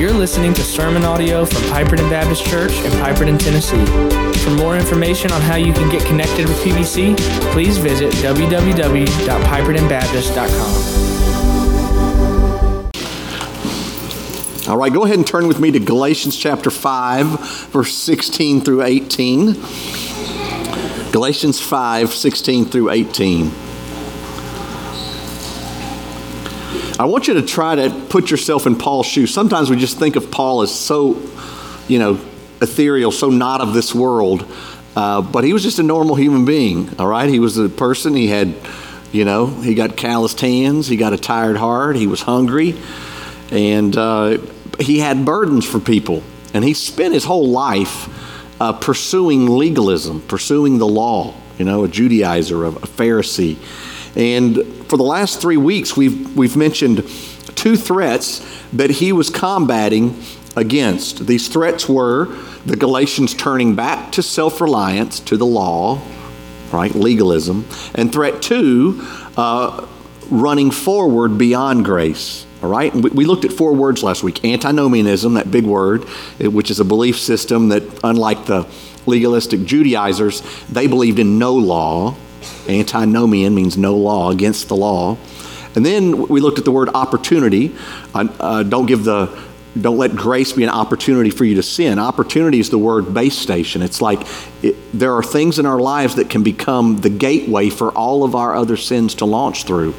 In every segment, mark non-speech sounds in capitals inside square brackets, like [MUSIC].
You're listening to sermon audio from Piperton Baptist Church in Piperton, Tennessee. For more information on how you can get connected with PBC, please visit www.pipertonbaptist.com. All right, go ahead and turn with me to Galatians chapter 5, verse 16 through 18. Galatians 5, 16 through 18. I want you to try to put yourself in Paul's shoes. Sometimes we just think of Paul as so, you know, ethereal, so not of this world. Uh, but he was just a normal human being, all right? He was a person, he had, you know, he got calloused hands, he got a tired heart, he was hungry, and uh, he had burdens for people. And he spent his whole life uh, pursuing legalism, pursuing the law, you know, a Judaizer, a, a Pharisee. And for the last three weeks, we've, we've mentioned two threats that he was combating against. These threats were the Galatians turning back to self reliance, to the law, right, legalism, and threat two, uh, running forward beyond grace. All right, we, we looked at four words last week antinomianism, that big word, which is a belief system that, unlike the legalistic Judaizers, they believed in no law. Antinomian means no law, against the law. And then we looked at the word opportunity. Uh, uh, don't give the don't let grace be an opportunity for you to sin. Opportunity is the word base station. It's like it, there are things in our lives that can become the gateway for all of our other sins to launch through,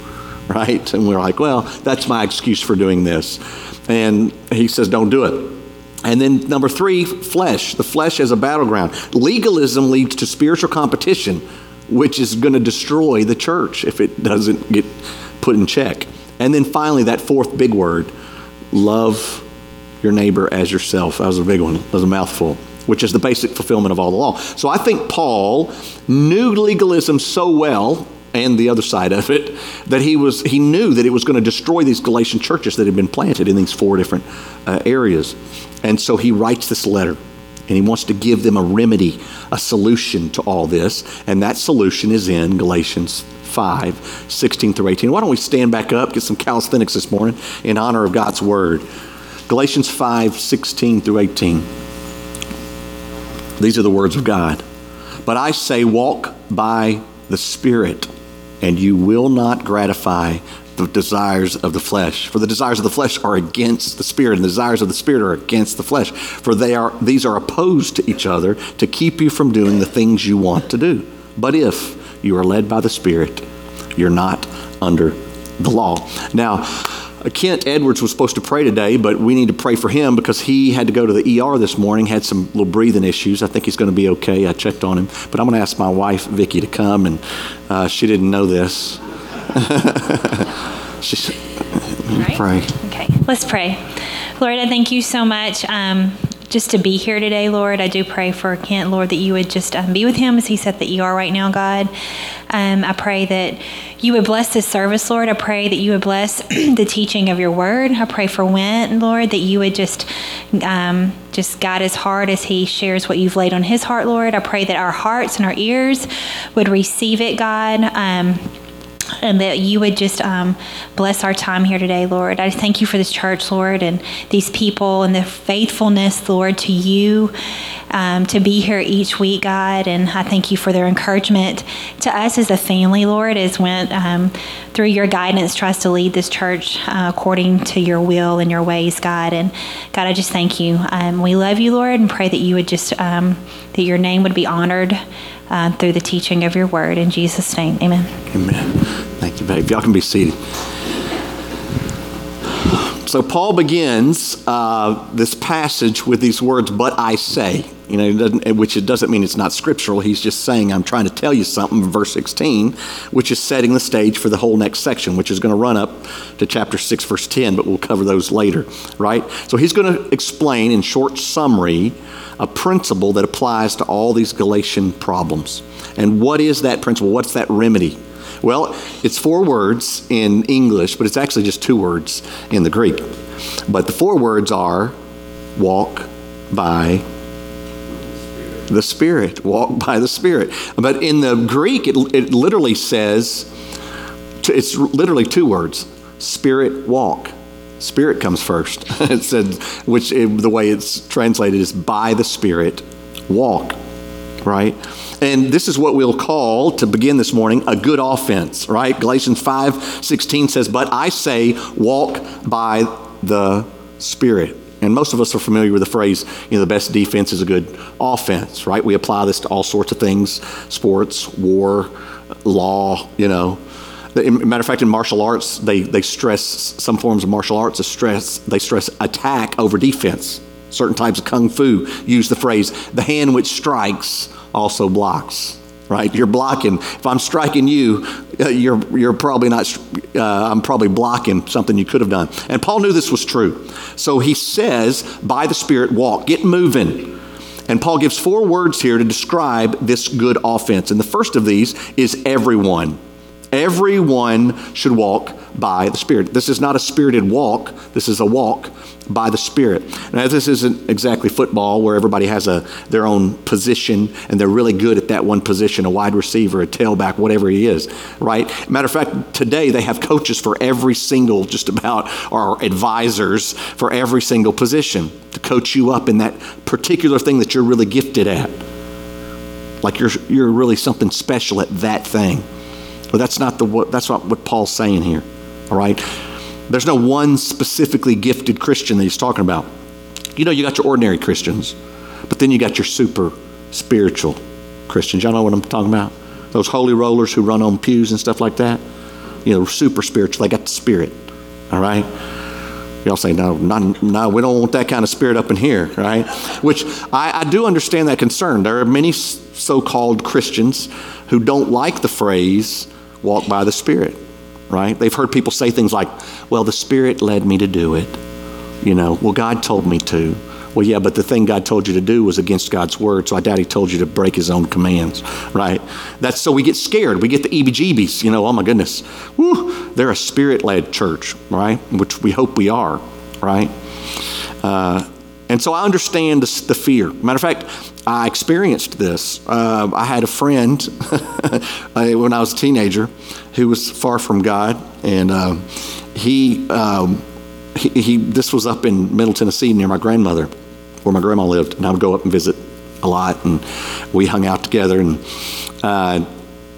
right? And we're like, well, that's my excuse for doing this. And he says, don't do it. And then number three, flesh. The flesh as a battleground. Legalism leads to spiritual competition, which is going to destroy the church if it doesn't get put in check. And then finally, that fourth big word, love your neighbor as yourself. That was a big one. That was a mouthful, which is the basic fulfillment of all the law. So I think Paul knew legalism so well and the other side of it that he was he knew that it was going to destroy these Galatian churches that had been planted in these four different uh, areas. And so he writes this letter and he wants to give them a remedy, a solution to all this, and that solution is in Galatians 5, 16 through 18. Why don't we stand back up, get some calisthenics this morning in honor of God's word. Galatians 5, 16 through 18. These are the words of God. But I say, walk by the Spirit, and you will not gratify the desires of the flesh. For the desires of the flesh are against the Spirit, and the desires of the Spirit are against the flesh. For they are these are opposed to each other to keep you from doing the things you want to do. But if you are led by the Spirit, you're not under the law. Now, Kent Edwards was supposed to pray today, but we need to pray for him because he had to go to the ER this morning, had some little breathing issues. I think he's going to be okay. I checked on him. But I'm going to ask my wife, Vicki, to come, and uh, she didn't know this. [LAUGHS] She's, right? pray. Okay, let's pray. Lord, I thank you so much. Um, just to be here today, Lord. I do pray for Kent, Lord, that you would just um, be with him as he's at the ER right now, God. Um, I pray that you would bless this service, Lord. I pray that you would bless [CLEARS THROAT] the teaching of your word. I pray for Went, Lord, that you would just um, just guide his heart as he shares what you've laid on his heart, Lord. I pray that our hearts and our ears would receive it, God. And that you would just um, bless our time here today, Lord. I thank you for this church, Lord, and these people and the faithfulness, Lord, to you um, to be here each week, God. And I thank you for their encouragement to us as a family, Lord, as when um, through your guidance tries to lead this church uh, according to your will and your ways, God. And God, I just thank you. Um, we love you, Lord, and pray that you would just um, that your name would be honored uh, through the teaching of your word. In Jesus' name, amen. Amen. Thank you, babe. Y'all can be seated. So Paul begins uh, this passage with these words, "But I say," you know, doesn't, which it doesn't mean it's not scriptural. He's just saying, "I'm trying to tell you something." Verse 16, which is setting the stage for the whole next section, which is going to run up to chapter 6, verse 10, but we'll cover those later, right? So he's going to explain in short summary a principle that applies to all these Galatian problems. And what is that principle? What's that remedy? Well, it's four words in English, but it's actually just two words in the Greek. But the four words are walk by the Spirit. Walk by the Spirit. But in the Greek, it, it literally says, it's literally two words Spirit walk. Spirit comes first. [LAUGHS] it said, which it, the way it's translated is by the Spirit, walk, right? And this is what we'll call, to begin this morning, a good offense, right? Galatians 5 16 says, But I say, walk by the Spirit. And most of us are familiar with the phrase, you know, the best defense is a good offense, right? We apply this to all sorts of things sports, war, law, you know. Matter of fact, in martial arts, they, they stress some forms of martial arts. They stress, they stress attack over defense. Certain types of kung fu use the phrase, the hand which strikes also blocks right? You're blocking. If I'm striking you, uh, you're, you're probably not, uh, I'm probably blocking something you could have done. And Paul knew this was true. So he says, by the Spirit, walk, get moving. And Paul gives four words here to describe this good offense. And the first of these is everyone. Everyone should walk by the Spirit. This is not a spirited walk, this is a walk by the Spirit. Now, this isn't exactly football where everybody has a, their own position and they're really good at that one position a wide receiver, a tailback, whatever he is, right? Matter of fact, today they have coaches for every single, just about, or advisors for every single position to coach you up in that particular thing that you're really gifted at. Like you're, you're really something special at that thing. But that's not, the, that's not what Paul's saying here, all right? There's no one specifically gifted Christian that he's talking about. You know, you got your ordinary Christians, but then you got your super spiritual Christians. Y'all know what I'm talking about? Those holy rollers who run on pews and stuff like that. You know, super spiritual. They got the spirit, all right? Y'all say, no, not, no, we don't want that kind of spirit up in here, right? Which I, I do understand that concern. There are many so called Christians who don't like the phrase walk by the Spirit, right? They've heard people say things like, well, the Spirit led me to do it. You know, well, God told me to. Well, yeah, but the thing God told you to do was against God's word, so I doubt He told you to break His own commands, right? That's so we get scared. We get the EBGBs, you know, oh my goodness. Woo, they're a spirit led church, right? Which we hope we are, right? Uh, and so I understand the, the, fear. Matter of fact, I experienced this. Uh, I had a friend [LAUGHS] when I was a teenager who was far from God, and uh, he, um, he, he, this was up in Middle Tennessee near my grandmother, where my grandma lived, and I would go up and visit a lot, and we hung out together, and uh,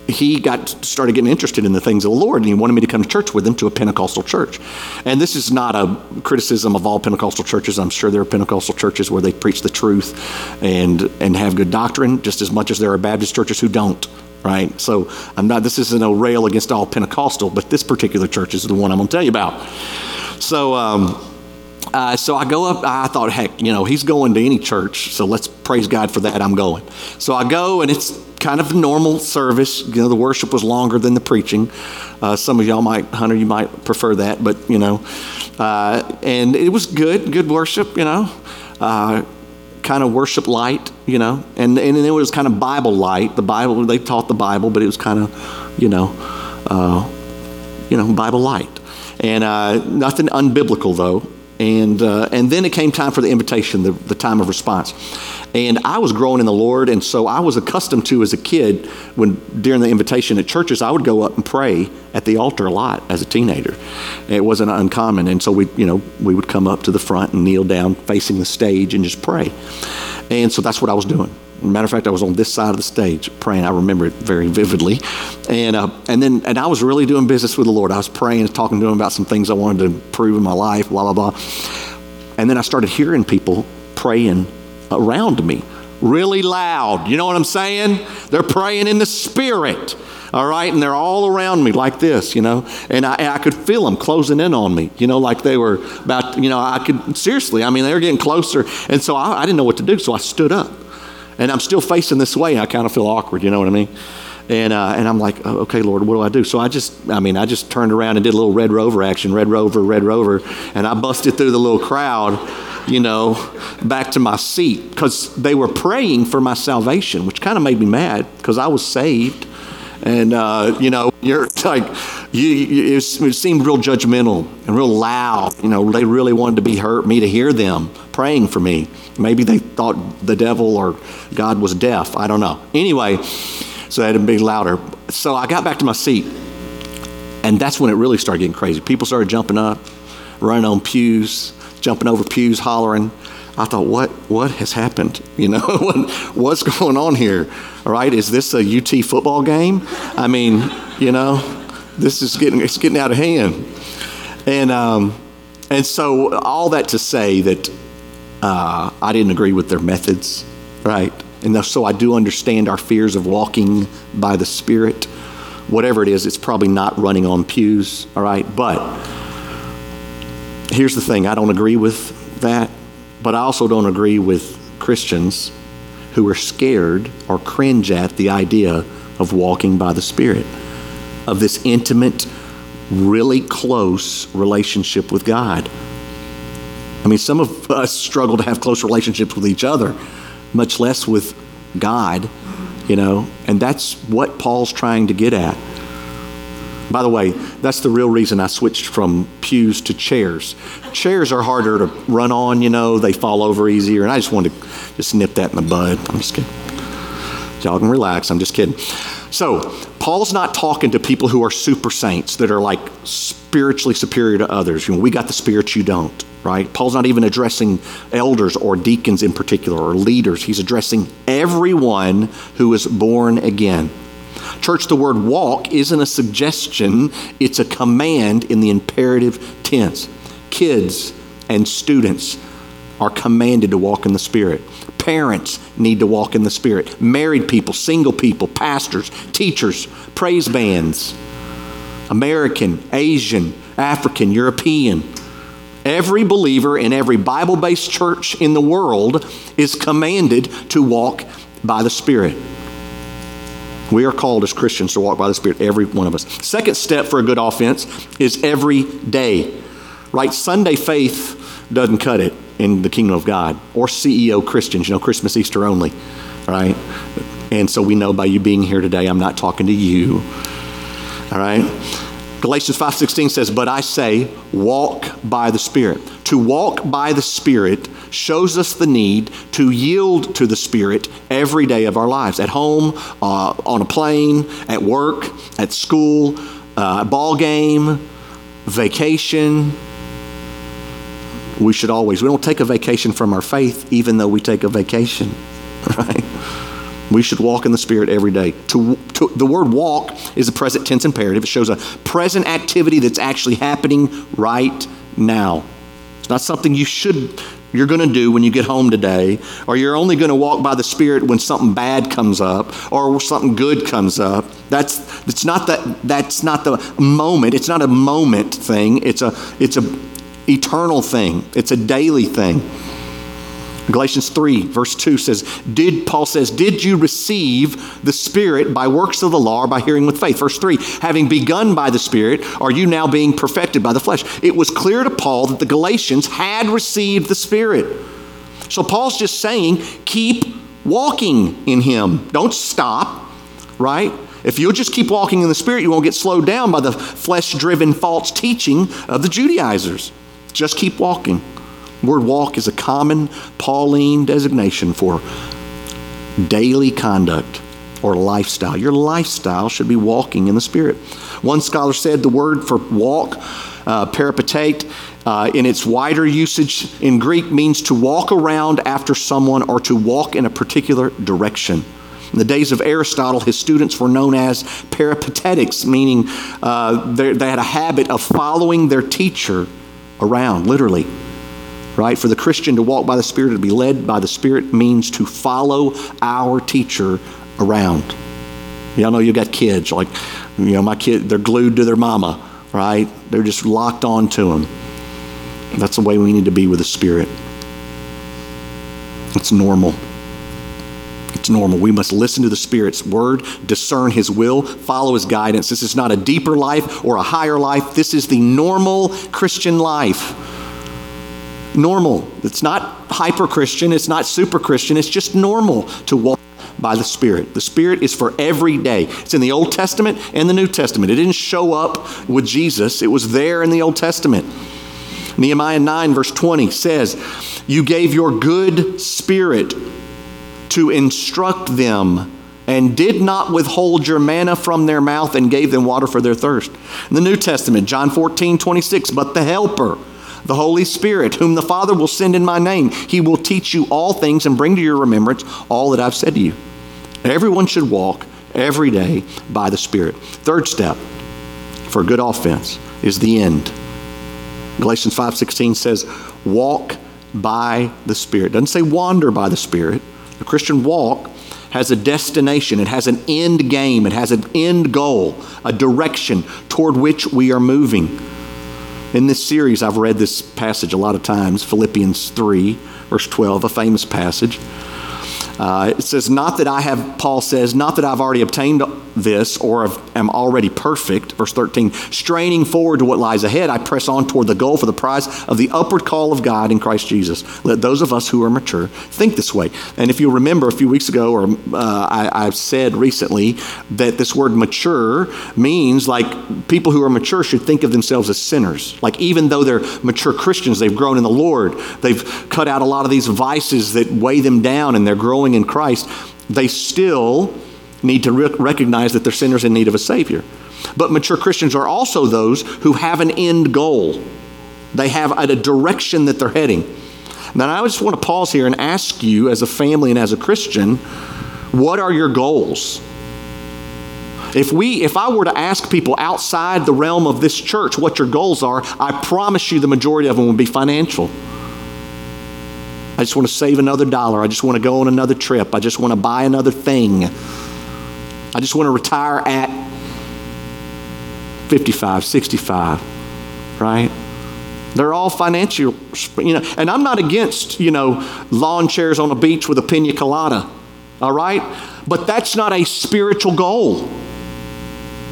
he got started getting interested in the things of the Lord, and he wanted me to come to church with him to a Pentecostal church. And this is not a criticism of all Pentecostal churches. I'm sure there are Pentecostal churches where they preach the truth and and have good doctrine, just as much as there are Baptist churches who don't. Right. So I'm not. This isn't a rail against all Pentecostal, but this particular church is the one I'm going to tell you about. So. Um, uh, so I go up, I thought, heck, you know, he's going to any church, so let's praise God for that. I'm going. So I go, and it's kind of a normal service. You know, the worship was longer than the preaching. Uh, some of y'all might, Hunter, you might prefer that, but you know, uh, and it was good, good worship. You know, uh, kind of worship light. You know, and and it was kind of Bible light. The Bible they taught the Bible, but it was kind of, you know, uh, you know, Bible light, and uh, nothing unbiblical though. And, uh, and then it came time for the invitation, the, the time of response. And I was growing in the Lord, and so I was accustomed to as a kid, when during the invitation at churches, I would go up and pray at the altar a lot as a teenager. It wasn't uncommon, and so we, you know, we would come up to the front and kneel down facing the stage and just pray. And so that's what I was doing. Matter of fact, I was on this side of the stage praying. I remember it very vividly, and uh, and then and I was really doing business with the Lord. I was praying talking to Him about some things I wanted to improve in my life, blah blah blah. And then I started hearing people praying around me really loud. You know what I'm saying? They're praying in the spirit. All right, and they're all around me like this, you know, and I, and I could feel them closing in on me, you know, like they were about, you know, I could seriously, I mean, they were getting closer, and so I, I didn't know what to do, so I stood up, and I'm still facing this way. I kind of feel awkward, you know what I mean? And, uh, and I'm like, oh, okay, Lord, what do I do? So I just, I mean, I just turned around and did a little Red Rover action, Red Rover, Red Rover, and I busted through the little crowd you know, back to my seat because they were praying for my salvation, which kind of made me mad because I was saved. And, uh, you know, you're [LAUGHS] like, you, you, it, seemed real judgmental and real loud. You know, they really wanted to be hurt, me to hear them praying for me. Maybe they thought the devil or God was deaf. I don't know. Anyway, so they had to be louder. So I got back to my seat. And that's when it really started getting crazy. People started jumping up running on pews, jumping over pews, hollering. I thought, what, what has happened? [LAUGHS] You know, what's going on here? All right, is this a UT football game? I mean, you know, this is getting, it's getting out of hand. And, um, and so all that to say that uh, I didn't agree with their methods, right? And so I do understand our fears of walking by the Spirit. Whatever it is, it's probably not running on pews, all right? But here's the thing I don't agree with that, but I also don't agree with Christians who are scared or cringe at the idea of walking by the Spirit, of this intimate, really close relationship with God. I mean, some of us struggle to have close relationships with each other, much less with God, you know, and that's what Paul's trying to get at. By the way, that's the real reason I switched from pews to chairs. Chairs are harder to run on, you know, they fall over easier, and I just wanted to just nip that in the bud. I'm just kidding. Y'all can relax, I'm just kidding. So, Paul's not talking to people who are super saints that are like spiritually superior to others. You know, we got the spirit, you don't, right? Paul's not even addressing elders or deacons in particular or leaders. He's addressing everyone who is born again. Church, the word walk isn't a suggestion, it's a command in the imperative tense. Kids and students are commanded to walk in the Spirit. Parents need to walk in the Spirit. Married people, single people, pastors, teachers, praise bands, American, Asian, African, European. Every believer in every Bible based church in the world is commanded to walk by the Spirit. We are called as Christians to walk by the Spirit, every one of us. Second step for a good offense is every day. Right? Sunday faith doesn't cut it in the kingdom of God or CEO Christians, you know, Christmas, Easter only. Right? And so we know by you being here today, I'm not talking to you. All right? Galatians 5:16 says, "But I say, walk by the Spirit." To walk by the Spirit shows us the need to yield to the Spirit every day of our lives at home, uh, on a plane, at work, at school, uh, ball game, vacation. We should always, we don't take a vacation from our faith, even though we take a vacation, [LAUGHS] right? We should walk in the Spirit every day. To, to, the word walk is a present tense imperative. It shows a present activity that's actually happening right now. It's not something you should you're going to do when you get home today, or you're only going to walk by the Spirit when something bad comes up or something good comes up. That's it's not that that's not the moment. It's not a moment thing. It's a it's a eternal thing. It's a daily thing. Galatians 3, verse 2 says, Did Paul says, Did you receive the Spirit by works of the law or by hearing with faith? Verse 3, having begun by the Spirit, are you now being perfected by the flesh? It was clear to Paul that the Galatians had received the Spirit. So Paul's just saying, keep walking in him. Don't stop, right? If you'll just keep walking in the Spirit, you won't get slowed down by the flesh driven false teaching of the Judaizers. Just keep walking word walk is a common Pauline designation for daily conduct or lifestyle. Your lifestyle should be walking in the Spirit. One scholar said the word for walk, uh, peripateite, uh, in its wider usage in Greek means to walk around after someone or to walk in a particular direction. In the days of Aristotle, his students were known as peripatetics, meaning uh, they had a habit of following their teacher around, literally right? For the Christian to walk by the Spirit, to be led by the Spirit, means to follow our teacher around. Y'all know you got kids, like, you know, my kid, they're glued to their mama, right? They're just locked on to them. That's the way we need to be with the Spirit. It's normal. It's normal. We must listen to the Spirit's word, discern His will, follow His guidance. This is not a deeper life or a higher life. This is the normal Christian life normal. It's not hyper Christian, it's not super Christian, it's just normal to walk by the Spirit. The Spirit is for every day. It's in the Old Testament and the New Testament. It didn't show up with Jesus, it was there in the Old Testament. Nehemiah 9, verse 20 says, You gave your good spirit to instruct them and did not withhold your manna from their mouth and gave them water for their thirst. In the New Testament, John 14, 26, but the Helper, the Holy Spirit, whom the Father will send in my name. He will teach you all things and bring to your remembrance all that I've said to you. Everyone should walk every day by the Spirit. Third step for good offense is the end. Galatians 5:16 says, "Walk by the Spirit." It doesn't say wander by the Spirit. The Christian walk has a destination, it has an end game, it has an end goal, a direction toward which we are moving. In this series, I've read this passage a lot of times, Philippians 3, verse 12, a famous passage. Uh, it says, Not that I have, Paul says, not that I've already obtained this or am already perfect. Verse 13, straining forward to what lies ahead, I press on toward the goal for the prize of the upward call of God in Christ Jesus. Let those of us who are mature think this way. And if you remember a few weeks ago, or uh, I, have said recently, that this word mature means like people who are mature should think of themselves as sinners. Like even though they're mature Christians, they've grown in the Lord, they've cut out a lot of these vices that weigh them down, and they're growing in Christ, they still need to re- recognize that they're sinners in need of a Savior. But mature Christians are also those who have an end goal, they have a direction that they're heading. Now, I just want to pause here and ask you, as a family and as a Christian, what are your goals? If we if I were to ask people outside the realm of this church what your goals are, I promise you the majority of them would be financial. I just want to save another dollar. I just want to go on another trip. I just want to buy another thing. I just want to retire at 55, 65, right? They're all financial, you know, and I'm not against, you know, lawn chairs on a beach with a pina colada, all right? But that's not a spiritual goal.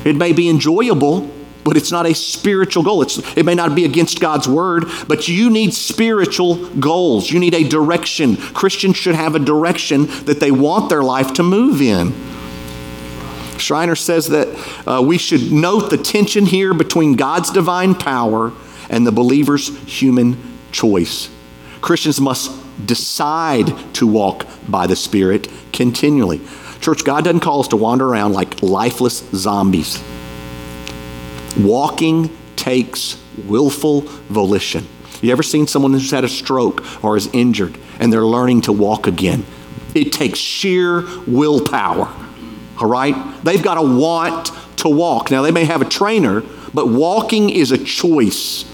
It may be enjoyable, but it's not a spiritual goal. It's, it may not be against God's word, but you need spiritual goals. You need a direction. Christians should have a direction that they want their life to move in. Schreiner says that uh, we should note the tension here between God's divine power and the believer's human choice. Christians must decide to walk by the Spirit continually. Church, God doesn't call us to wander around like lifeless zombies. Walking takes willful volition. You ever seen someone who's had a stroke or is injured and they're learning to walk again? It takes sheer willpower all right? They've got to want to walk. Now, they may have a trainer, but walking is a choice.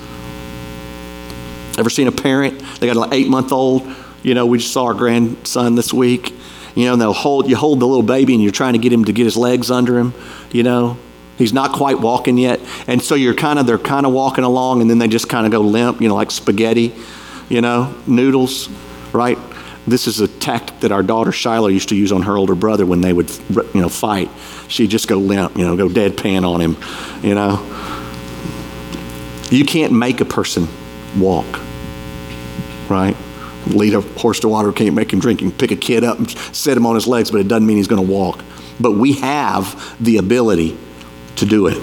Ever seen a parent? They got an eight month old. You know, we just saw our grandson this week. You know, and they'll hold, you hold the little baby and you're trying to get him to get his legs under him, you know. He's not quite walking yet. And so you're kind of, they're kind of walking along and then they just kind of go limp, you know, like spaghetti, you know, noodles, right? This is a tactic that our daughter Shiloh used to use on her older brother when they would, you know, fight. She'd just go limp, you know, go deadpan on him, you know. You can't make a person walk, right? Lead a horse to water, can't make him drink. You can pick a kid up and set him on his legs, but it doesn't mean he's going to walk. But we have the ability to do it.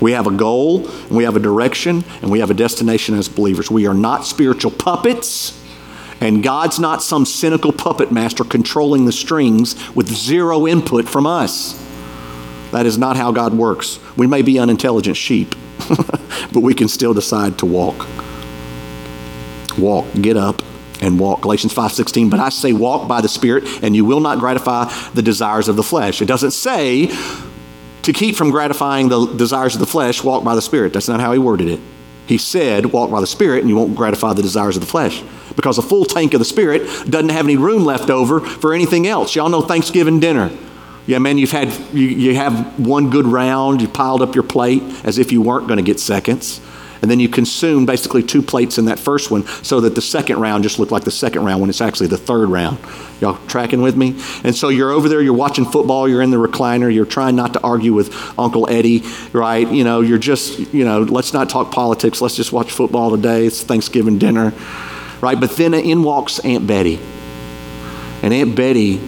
We have a goal, we have a direction, and we have a destination as believers. We are not spiritual puppets. And God's not some cynical puppet master controlling the strings with zero input from us. That is not how God works. We may be unintelligent sheep, [LAUGHS] but we can still decide to walk. Walk, get up and walk. Galatians 5:16, but I say walk by the Spirit and you will not gratify the desires of the flesh. It doesn't say to keep from gratifying the desires of the flesh, walk by the Spirit. That's not how he worded it. He said, walk by the Spirit and you won't gratify the desires of the flesh because a full tank of the Spirit doesn't have any room left over for anything else. Y'all know Thanksgiving dinner. Yeah, man, you've had, you, you have one good round, you piled up your plate as if you weren't going to get seconds. And then you consume basically two plates in that first one so that the second round just looked like the second round when it's actually the third round. Y'all tracking with me? And so you're over there, you're watching football, you're in the recliner, you're trying not to argue with Uncle Eddie, right? You know, you're just, you know, let's not talk politics, let's just watch football today. It's Thanksgiving dinner right? But then in walks Aunt Betty. And Aunt Betty,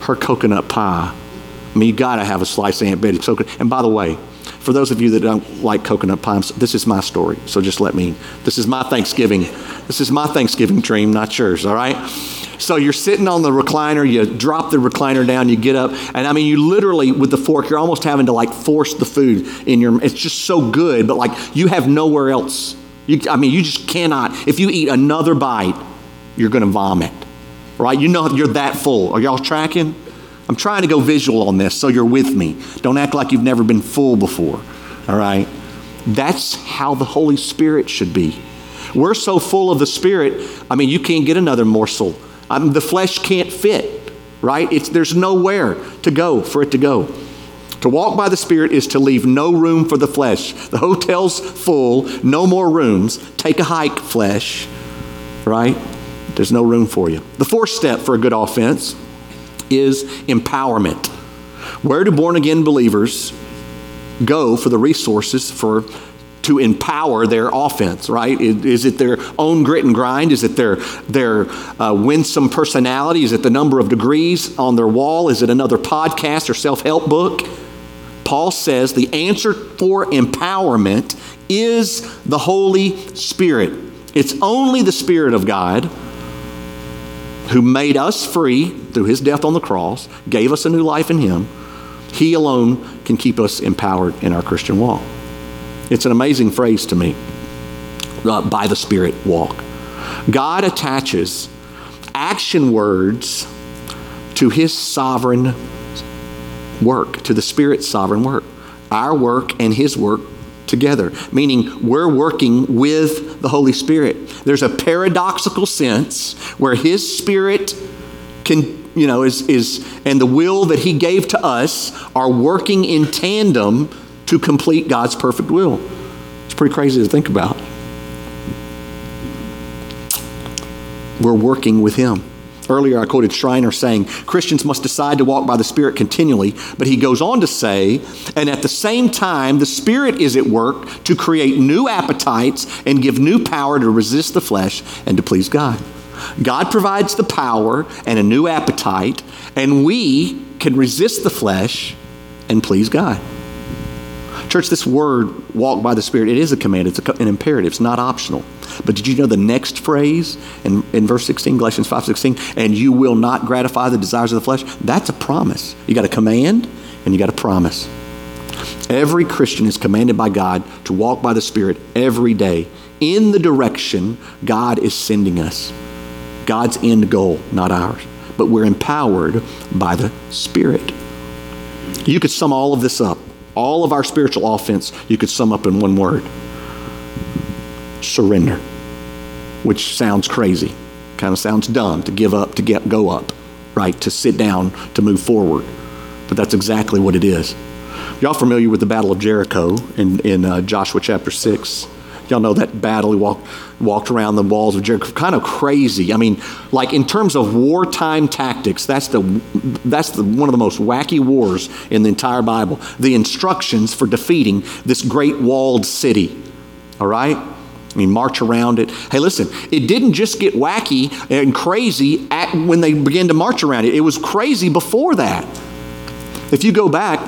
her coconut pie. I mean, you got to have a slice of Aunt Betty. coconut. and by the way, for those of you that don't like coconut pie, this is my story. So just let me, this is my Thanksgiving. This is my Thanksgiving dream, not yours, all right? So you're sitting on the recliner, you drop the recliner down, you get up, and I mean, you literally, with the fork, you're almost having to like force the food in your, it's just so good, but like you have nowhere else You, I mean, you just cannot. If you eat another bite, you're going to vomit, right? You know you're that full. Are y'all tracking? I'm trying to go visual on this so you're with me. Don't act like you've never been full before, all right? That's how the Holy Spirit should be. We're so full of the Spirit, I mean, you can't get another morsel. I mean, the flesh can't fit, right? It's, there's nowhere to go for it to go. To walk by the Spirit is to leave no room for the flesh. The hotel's full, no more rooms. Take a hike, flesh, right? There's no room for you. The fourth step for a good offense is empowerment. Where do born again believers go for the resources for to empower their offense, right? Is, it their own grit and grind? Is it their, their uh, winsome personality? Is it the number of degrees on their wall? Is it another podcast or self help book? Paul says the answer for empowerment is the Holy Spirit. It's only the Spirit of God who made us free through his death on the cross, gave us a new life in him. He alone can keep us empowered in our Christian walk. It's an amazing phrase to me uh, by the Spirit walk. God attaches action words to his sovereign work, to the Spirit's sovereign work. Our work and His work together, meaning we're working with the Holy Spirit. There's a paradoxical sense where His Spirit can, you know, is, is and the will that He gave to us are working in tandem to complete God's perfect will. It's pretty crazy to think about. We're working with Him. Earlier, I quoted Schreiner saying Christians must decide to walk by the Spirit continually, but he goes on to say, and at the same time, the Spirit is at work to create new appetites and give new power to resist the flesh and to please God. God provides the power and a new appetite, and we can resist the flesh and please God. Church, this word, walk by the Spirit, it is a command, it's an imperative, it's not optional. But did you know the next phrase in, in verse 16, Galatians 5 16, and you will not gratify the desires of the flesh? That's a promise. You got a command and you got a promise. Every Christian is commanded by God to walk by the Spirit every day in the direction God is sending us. God's end goal, not ours. But we're empowered by the Spirit. You could sum all of this up all of our spiritual offense, you could sum up in one word surrender, which sounds crazy, kind of sounds dumb to give up, to get, go up, right? To sit down, to move forward. But that's exactly what it is. Y'all familiar with the Battle of Jericho in, in uh, Joshua chapter 6? Y'all know that battle. He walked, walked around the walls of Jericho. Kind of crazy. I mean, like in terms of wartime tactics, that's, the, that's the, one of the most wacky wars in the entire Bible. The instructions for defeating this great walled city. All right? I mean, march around it. Hey, listen, it didn't just get wacky and crazy at, when they began to march around it, it was crazy before that. If you go back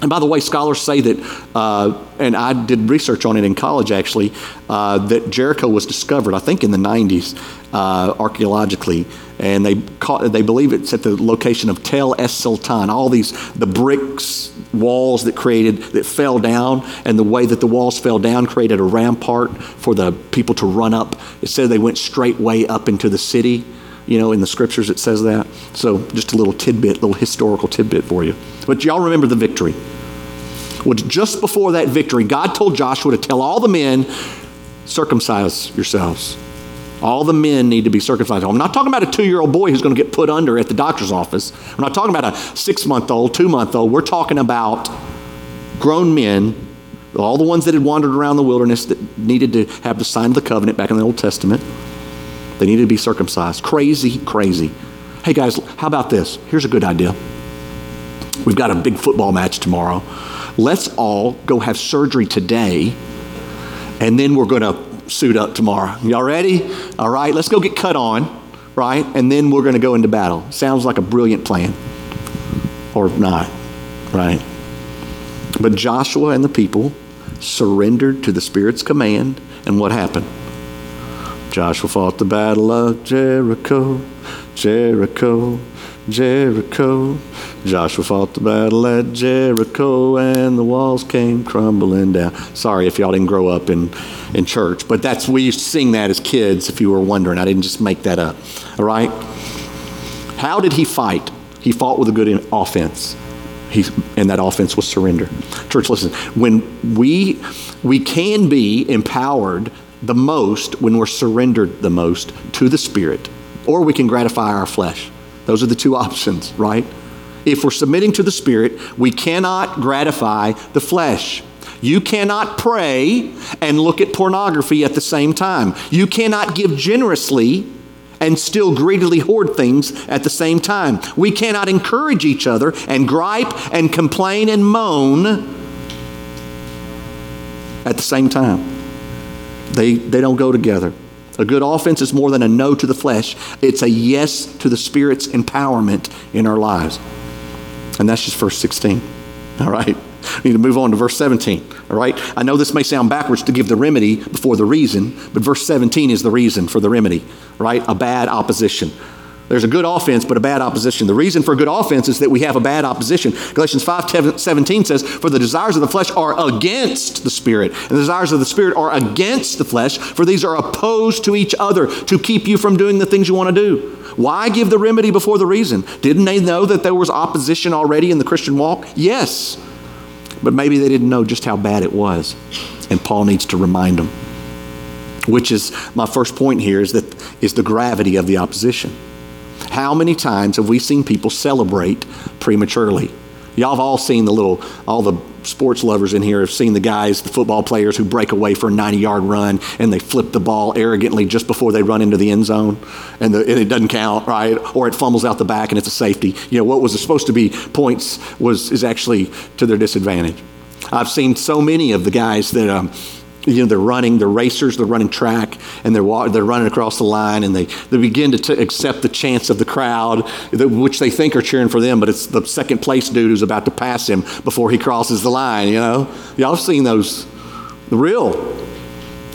and by the way, scholars say that, uh, and I did research on it in college actually, uh, that Jericho was discovered, I think, in the 90s uh, archaeologically. And they, caught, they believe it's at the location of Tel Es Sultan. All these, the bricks, walls that created, that fell down, and the way that the walls fell down created a rampart for the people to run up. It said they went straight way up into the city. You know, in the scriptures it says that. So just a little tidbit, little historical tidbit for you. But y'all remember the victory. Well, just before that victory, God told Joshua to tell all the men, circumcise yourselves. All the men need to be circumcised. I'm not talking about a two year old boy who's going to get put under at the doctor's office. I'm not talking about a six month old, two month old. We're talking about grown men, all the ones that had wandered around the wilderness that needed to have the sign of the covenant back in the Old Testament. They needed to be circumcised. Crazy, crazy. Hey guys, how about this? Here's a good idea. We've got a big football match tomorrow. Let's all go have surgery today, and then we're going to suit up tomorrow. Y'all ready? All right, let's go get cut on, right? And then we're going to go into battle. Sounds like a brilliant plan. Or not, right? But Joshua and the people surrendered to the Spirit's command, and what happened? Joshua fought the battle of Jericho, Jericho, Jericho, Joshua fought the battle at Jericho and the walls came crumbling down. Sorry if y'all didn't grow up in, in church, but that's we used to sing that as kids if you were wondering. I didn't just make that up. All right? How did he fight? He fought with a good offense. He, and that offense was surrender. Church, listen, when we we can be empowered the most when we're surrendered the most to the Spirit, or we can gratify our flesh. Those are the two options, right? If we're submitting to the Spirit, we cannot gratify the flesh. You cannot pray and look at pornography at the same time. You cannot give generously and still greedily hoard things at the same time. We cannot encourage each other and gripe and complain and moan at the same time. They, they don't go together. A good offense is more than a no to the flesh, it's a yes to the Spirit's empowerment in our lives. And that's just verse 16. All right. We need to move on to verse 17. All right. I know this may sound backwards to give the remedy before the reason, but verse 17 is the reason for the remedy, right? A bad opposition. There's a good offense, but a bad opposition. The reason for good offense is that we have a bad opposition. Galatians 5 17 says, For the desires of the flesh are against the Spirit, and the desires of the Spirit are against the flesh, for these are opposed to each other to keep you from doing the things you want to do. Why give the remedy before the reason? Didn't they know that there was opposition already in the Christian walk? Yes. But maybe they didn't know just how bad it was. And Paul needs to remind them. Which is my first point here is that is the gravity of the opposition. How many times have we seen people celebrate prematurely? Y'all have all seen the little, all the sports lovers in here have seen the guys, the football players who break away for a 90 yard run and they flip the ball arrogantly just before they run into the end zone and, the, and, it doesn't count, right? Or it fumbles out the back and it's a safety. You know, what was supposed to be points was, is actually to their disadvantage. I've seen so many of the guys that, um, you know, they're running, they're racers, they're running track, and they're, they're running across the line, and they, they begin to t- accept the chance of the crowd, which they think are cheering for them, but it's the second place dude who's about to pass him before he crosses the line, you know? Y'all have seen those, the real.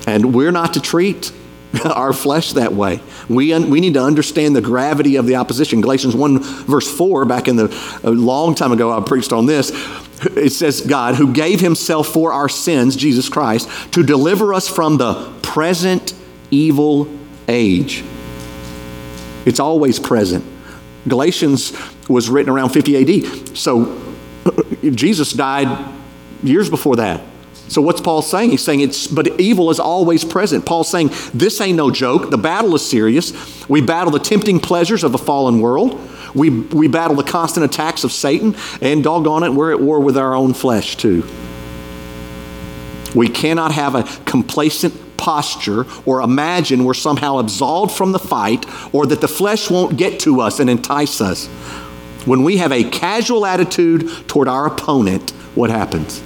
And we're not to treat [LAUGHS] our flesh that way. We, un- we need to understand the gravity of the opposition. Galatians 1, verse 4, back in the, a long time ago, I preached on this it says God, who gave himself for our sins, Jesus Christ, to deliver us from the present evil age. It's always present. Galatians was written around 50 AD. So [LAUGHS] Jesus died years before that. So what's Paul saying? He's saying it's but evil is always present. Paul's saying this ain't no joke. The battle is serious. We battle the tempting pleasures of a fallen world. We, we battle the constant attacks of Satan, and doggone it, we're at war with our own flesh too. We cannot have a complacent posture or imagine we're somehow absolved from the fight or that the flesh won't get to us and entice us. When we have a casual attitude toward our opponent, what happens?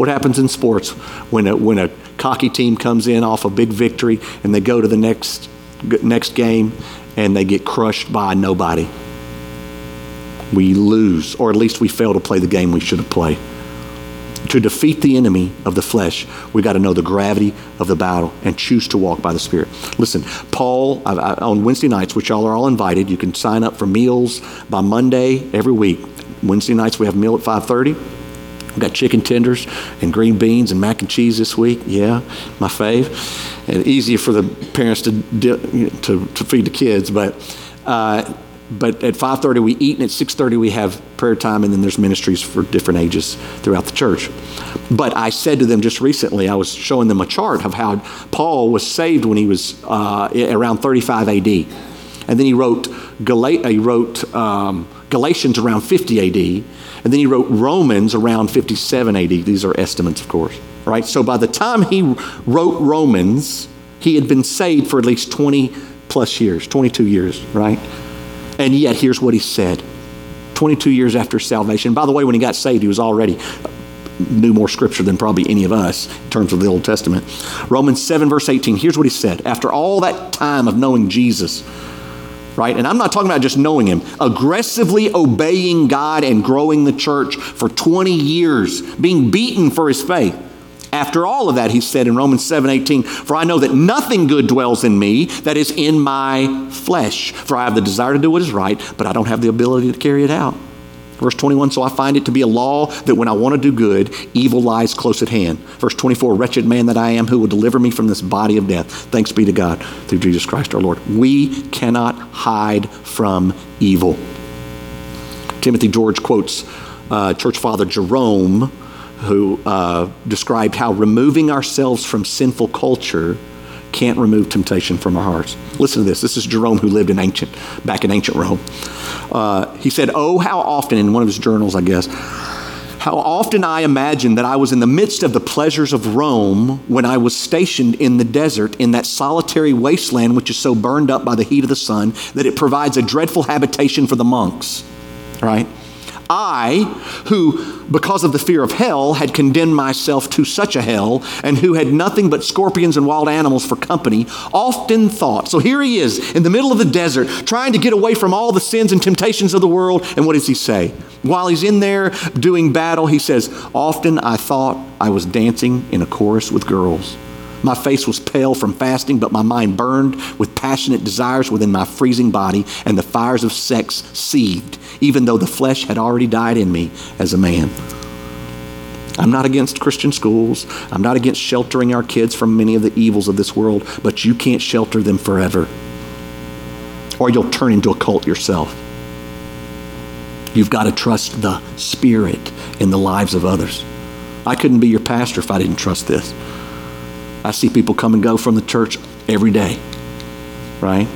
What happens in sports when a, when a cocky team comes in off a big victory and they go to the next, next game and they get crushed by nobody? we lose, or at least we fail to play the game we should have played. To defeat the enemy of the flesh, we got to know the gravity of the battle and choose to walk by the Spirit. Listen, Paul, I, I, on Wednesday nights, which y'all are all invited, you can sign up for meals by Monday every week. Wednesday nights we have meal at 5:30. Got chicken tenders and green beans and mac and cheese this week. Yeah, my fave. And easier for the parents to to, to feed the kids, but. Uh, but at 5.30 we eat and at 6.30 we have prayer time and then there's ministries for different ages throughout the church but i said to them just recently i was showing them a chart of how paul was saved when he was uh, around 35 ad and then he wrote, he wrote um, galatians around 50 ad and then he wrote romans around 57 ad these are estimates of course right so by the time he wrote romans he had been saved for at least 20 plus years 22 years right and yet, here's what he said 22 years after salvation. By the way, when he got saved, he was already knew more scripture than probably any of us in terms of the Old Testament. Romans 7, verse 18, here's what he said. After all that time of knowing Jesus, right? And I'm not talking about just knowing him, aggressively obeying God and growing the church for 20 years, being beaten for his faith. After all of that, he said in Romans 7 18, For I know that nothing good dwells in me that is in my flesh. For I have the desire to do what is right, but I don't have the ability to carry it out. Verse 21 So I find it to be a law that when I want to do good, evil lies close at hand. Verse 24 Wretched man that I am, who will deliver me from this body of death? Thanks be to God through Jesus Christ our Lord. We cannot hide from evil. Timothy George quotes uh, Church Father Jerome, who uh, described how removing ourselves from sinful culture can't remove temptation from our hearts. Listen to this. This is Jerome who lived in ancient, back in ancient Rome. Uh, he said, Oh, how often, in one of his journals, I guess, how often I imagined that I was in the midst of the pleasures of Rome when I was stationed in the desert, in that solitary wasteland which is so burned up by the heat of the sun that it provides a dreadful habitation for the monks, right? I, who, because of the fear of hell, had condemned myself to such a hell, and who had nothing but scorpions and wild animals for company, often thought. So here he is in the middle of the desert, trying to get away from all the sins and temptations of the world. And what does he say? While he's in there doing battle, he says, Often I thought I was dancing in a chorus with girls. My face was pale from fasting, but my mind burned with passionate desires within my freezing body, and the fires of sex seethed, even though the flesh had already died in me as a man. I'm not against Christian schools. I'm not against sheltering our kids from many of the evils of this world, but you can't shelter them forever, or you'll turn into a cult yourself. You've got to trust the Spirit in the lives of others. I couldn't be your pastor if I didn't trust this. I see people come and go from the church every day, right?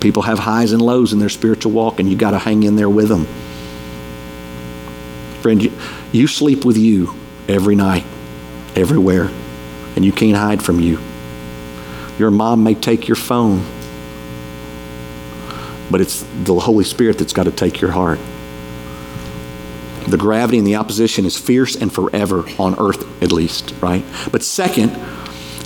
People have highs and lows in their spiritual walk, and you got to hang in there with them. Friend, you, you sleep with you every night, everywhere, and you can't hide from you. Your mom may take your phone, but it's the Holy Spirit that's got to take your heart. The gravity and the opposition is fierce and forever on earth, at least, right? But second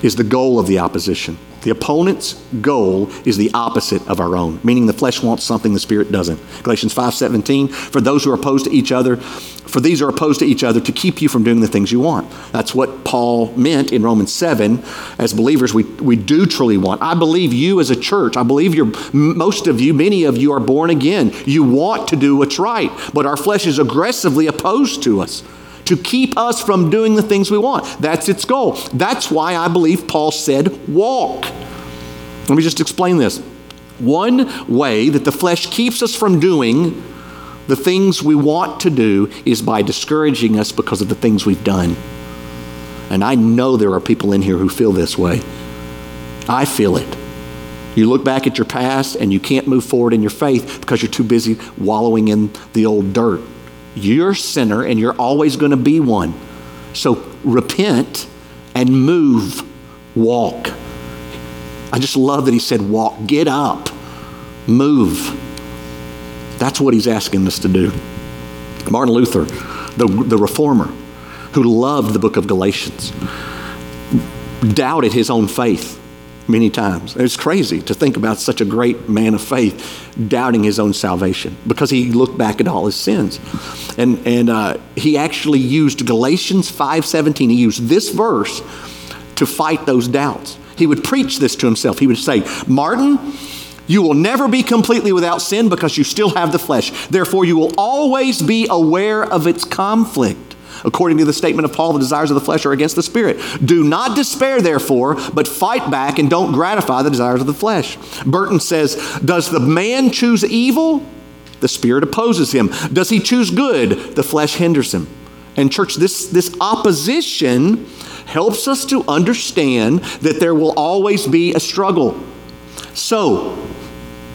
is the goal of the opposition. The opponent's goal is the opposite of our own, meaning the flesh wants something the spirit doesn't. Galatians 5:17, for those who are opposed to each other, for these are opposed to each other to keep you from doing the things you want. That's what Paul meant in Romans 7. As believers, we, we do truly want. I believe you as a church, I believe you're most of you, many of you are born again. You want to do what's right, but our flesh is aggressively opposed to us to keep us from doing the things we want. That's its goal. That's why I believe Paul said, walk. Let me just explain this. One way that the flesh keeps us from doing the things we want to do is by discouraging us because of the things we've done. And I know there are people in here who feel this way. I feel it. You look back at your past and you can't move forward in your faith because you're too busy wallowing in the old dirt. You're a sinner and you're always going to be one. So repent and move, walk. I just love that he said, walk, get up, move. That's what he's asking us to do. Martin Luther, the, the reformer, who loved the book of Galatians, doubted his own faith many times. It's crazy to think about such a great man of faith doubting his own salvation because he looked back at all his sins. And, and uh, he actually used Galatians 5.17. He used this verse to fight those doubts. He would preach this to himself. He would say, Martin, you will never be completely without sin because you still have the flesh. Therefore, you will always be aware of its conflict. According to the statement of Paul, the desires of the flesh are against the spirit. Do not despair, therefore, but fight back and don't gratify the desires of the flesh. Burton says, Does the man choose evil? The spirit opposes him. Does he choose good? The flesh hinders him. And, church, this, this opposition helps us to understand that there will always be a struggle. So,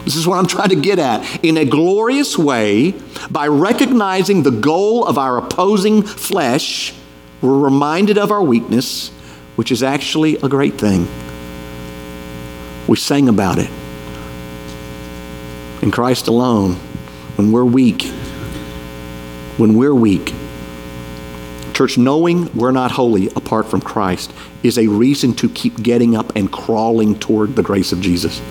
this is what I'm trying to get at. In a glorious way, by recognizing the goal of our opposing flesh, we're reminded of our weakness, which is actually a great thing. We sang about it. In Christ alone, when we're weak, when we're weak, church, knowing we're not holy apart from Christ is a reason to keep getting up and crawling toward the grace of Jesus.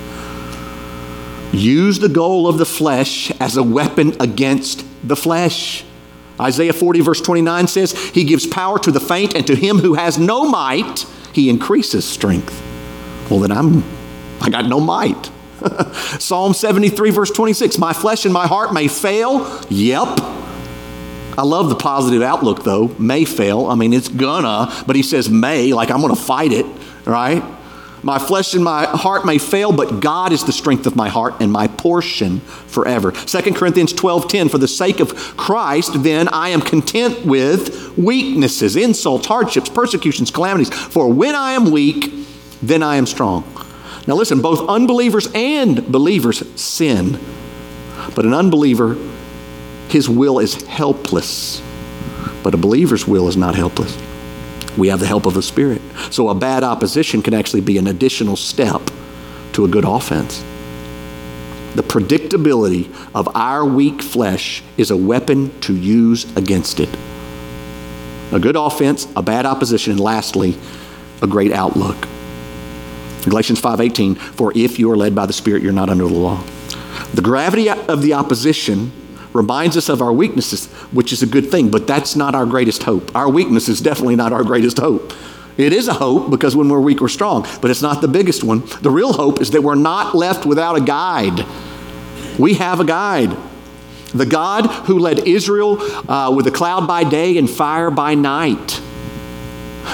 Use the goal of the flesh as a weapon against the flesh. Isaiah 40, verse 29 says, He gives power to the faint, and to him who has no might, He increases strength. Well, then I'm, I got no might. [LAUGHS] Psalm 73, verse 26 My flesh and my heart may fail. Yep. I love the positive outlook, though. May fail. I mean, it's gonna, but he says may, like I'm gonna fight it, right? My flesh and my heart may fail, but God is the strength of my heart and my portion forever. 2 Corinthians 12:10 For the sake of Christ, then I am content with weaknesses, insults, hardships, persecutions, calamities. For when I am weak, then I am strong. Now listen, both unbelievers and believers sin. But an unbeliever, his will is helpless. But a believer's will is not helpless we have the help of the Spirit. So a bad opposition can actually be an additional step to a good offense. The predictability of our weak flesh is a weapon to use against it. A good offense, a bad opposition, and lastly, a great outlook. Galatians 5:18 For if you are led by the Spirit, you're not under the law. The gravity of the opposition reminds us of our weaknesses, which is a good thing, but that's not our greatest hope. Our weakness is definitely not our greatest hope. It is a hope because when we're weak, we're strong, but it's not the biggest one. The real hope is that we're not left without a guide. We have a guide. The God who led Israel uh, with a cloud by day and fire by night.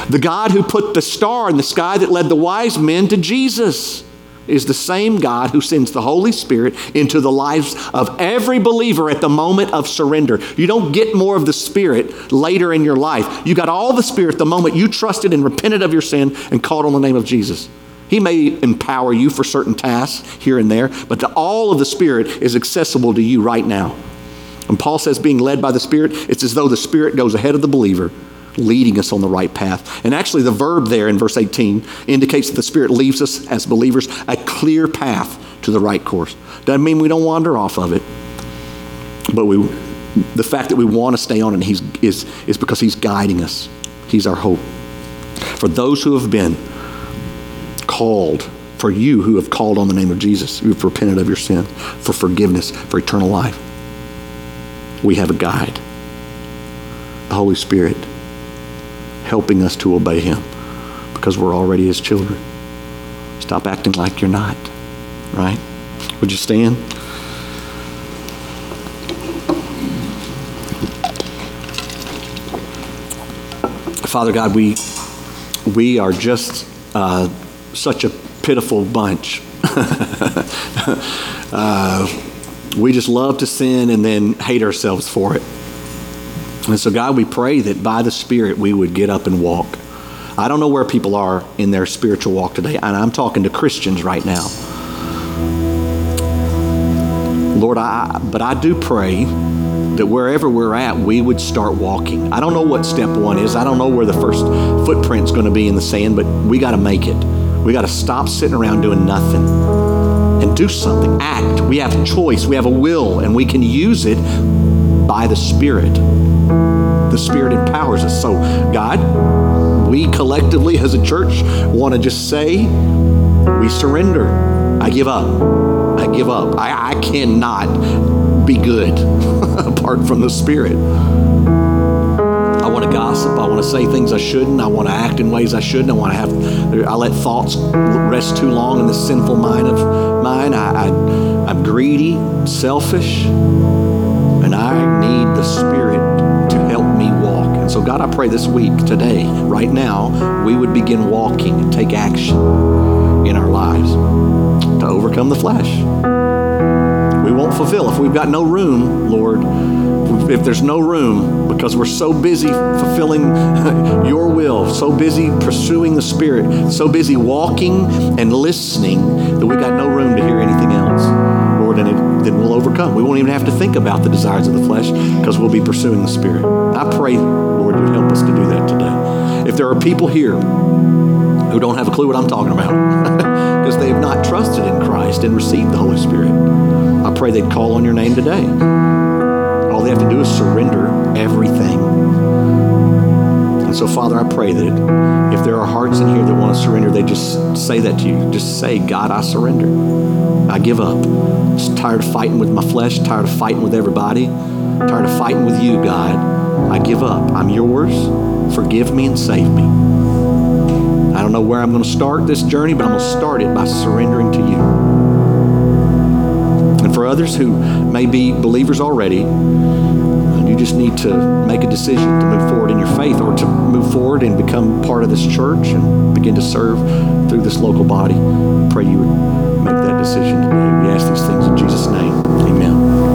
The God who put the star in the sky that led the wise men to Jesus is the same God who sends the Holy Spirit into the lives of every believer at the moment of surrender. You don't get more of the Spirit later in your life. You got all the Spirit the moment you trusted and repented of your sin and called on the name of Jesus. He may empower you for certain tasks here and there, but the, all of the Spirit is accessible to you right now. And Paul says, being led by the Spirit, it's as though the Spirit goes ahead of the believer leading us on the right path. And actually, the verb there in verse 18 indicates that the Spirit leaves us as believers a clear path to the right course. Doesn't mean we don't wander off of it, but we, the fact that we want to stay on it he's, is, is because He's guiding us. He's our hope. For those who have been called, for you who have called on the name of Jesus, who have repented of your sin, for forgiveness, for eternal life, we have a guide the Holy Spirit helping us to obey Him because we're already His children. Stop acting like you're not, right? Would you stand? Father God, we, we are just uh, such a pitiful bunch. [LAUGHS] uh, we just love to sin and then hate ourselves for it. And so, God, we pray that by the Spirit we would get up and walk. I don't know where people are in their spiritual walk today, and I'm talking to Christians right now. Lord, I, but I do pray that wherever we're at, we would start walking. I don't know what step one is. I don't know where the first footprint's going to be in the sand, but we got to make it. We got to stop sitting around doing nothing and do something. Act. We have choice. We have a will, and we can use it by the Spirit. The Spirit empowers us. So, God, we collectively as a church want to just say, we surrender. I give up. I give up. I, I cannot be good [LAUGHS] apart from the Spirit. I want to gossip. I want to say things I shouldn't. I want to act in ways I shouldn't. I want to have, I let thoughts rest too long in this sinful mind of mine. I, I, I'm greedy, selfish and I need the Spirit And so, God, I pray this week, today, right now, we would begin walking and take action in our lives to overcome the flesh. We won't fulfill if we've got no room, Lord. If there's no room because we're so busy fulfilling [LAUGHS] your will, so busy pursuing the Spirit, so busy walking and listening that we've got no room to hear anything else. Lord, and it then we'll overcome. We won't even have to think about the desires of the flesh because we'll be pursuing the Spirit. I pray, Lord, you'd help us to do that today. If there are people here who don't have a clue what I'm talking about [LAUGHS] because they have not trusted in Christ and received the Holy Spirit, I pray they'd call on your name today. All they have to do is surrender everything. And so, Father, I pray that if there are hearts in here that want to surrender, they just say that to you. Just say, God, I surrender. I give up. Tired of fighting with my flesh, tired of fighting with everybody, tired of fighting with you, God. I give up. I'm yours. Forgive me and save me. I don't know where I'm going to start this journey, but I'm going to start it by surrendering to you. And for others who may be believers already, you just need to make a decision to move forward in your faith or to move forward and become part of this church and begin to serve through this local body, pray you would make that decision today. We ask these things in Jesus' name. Amen.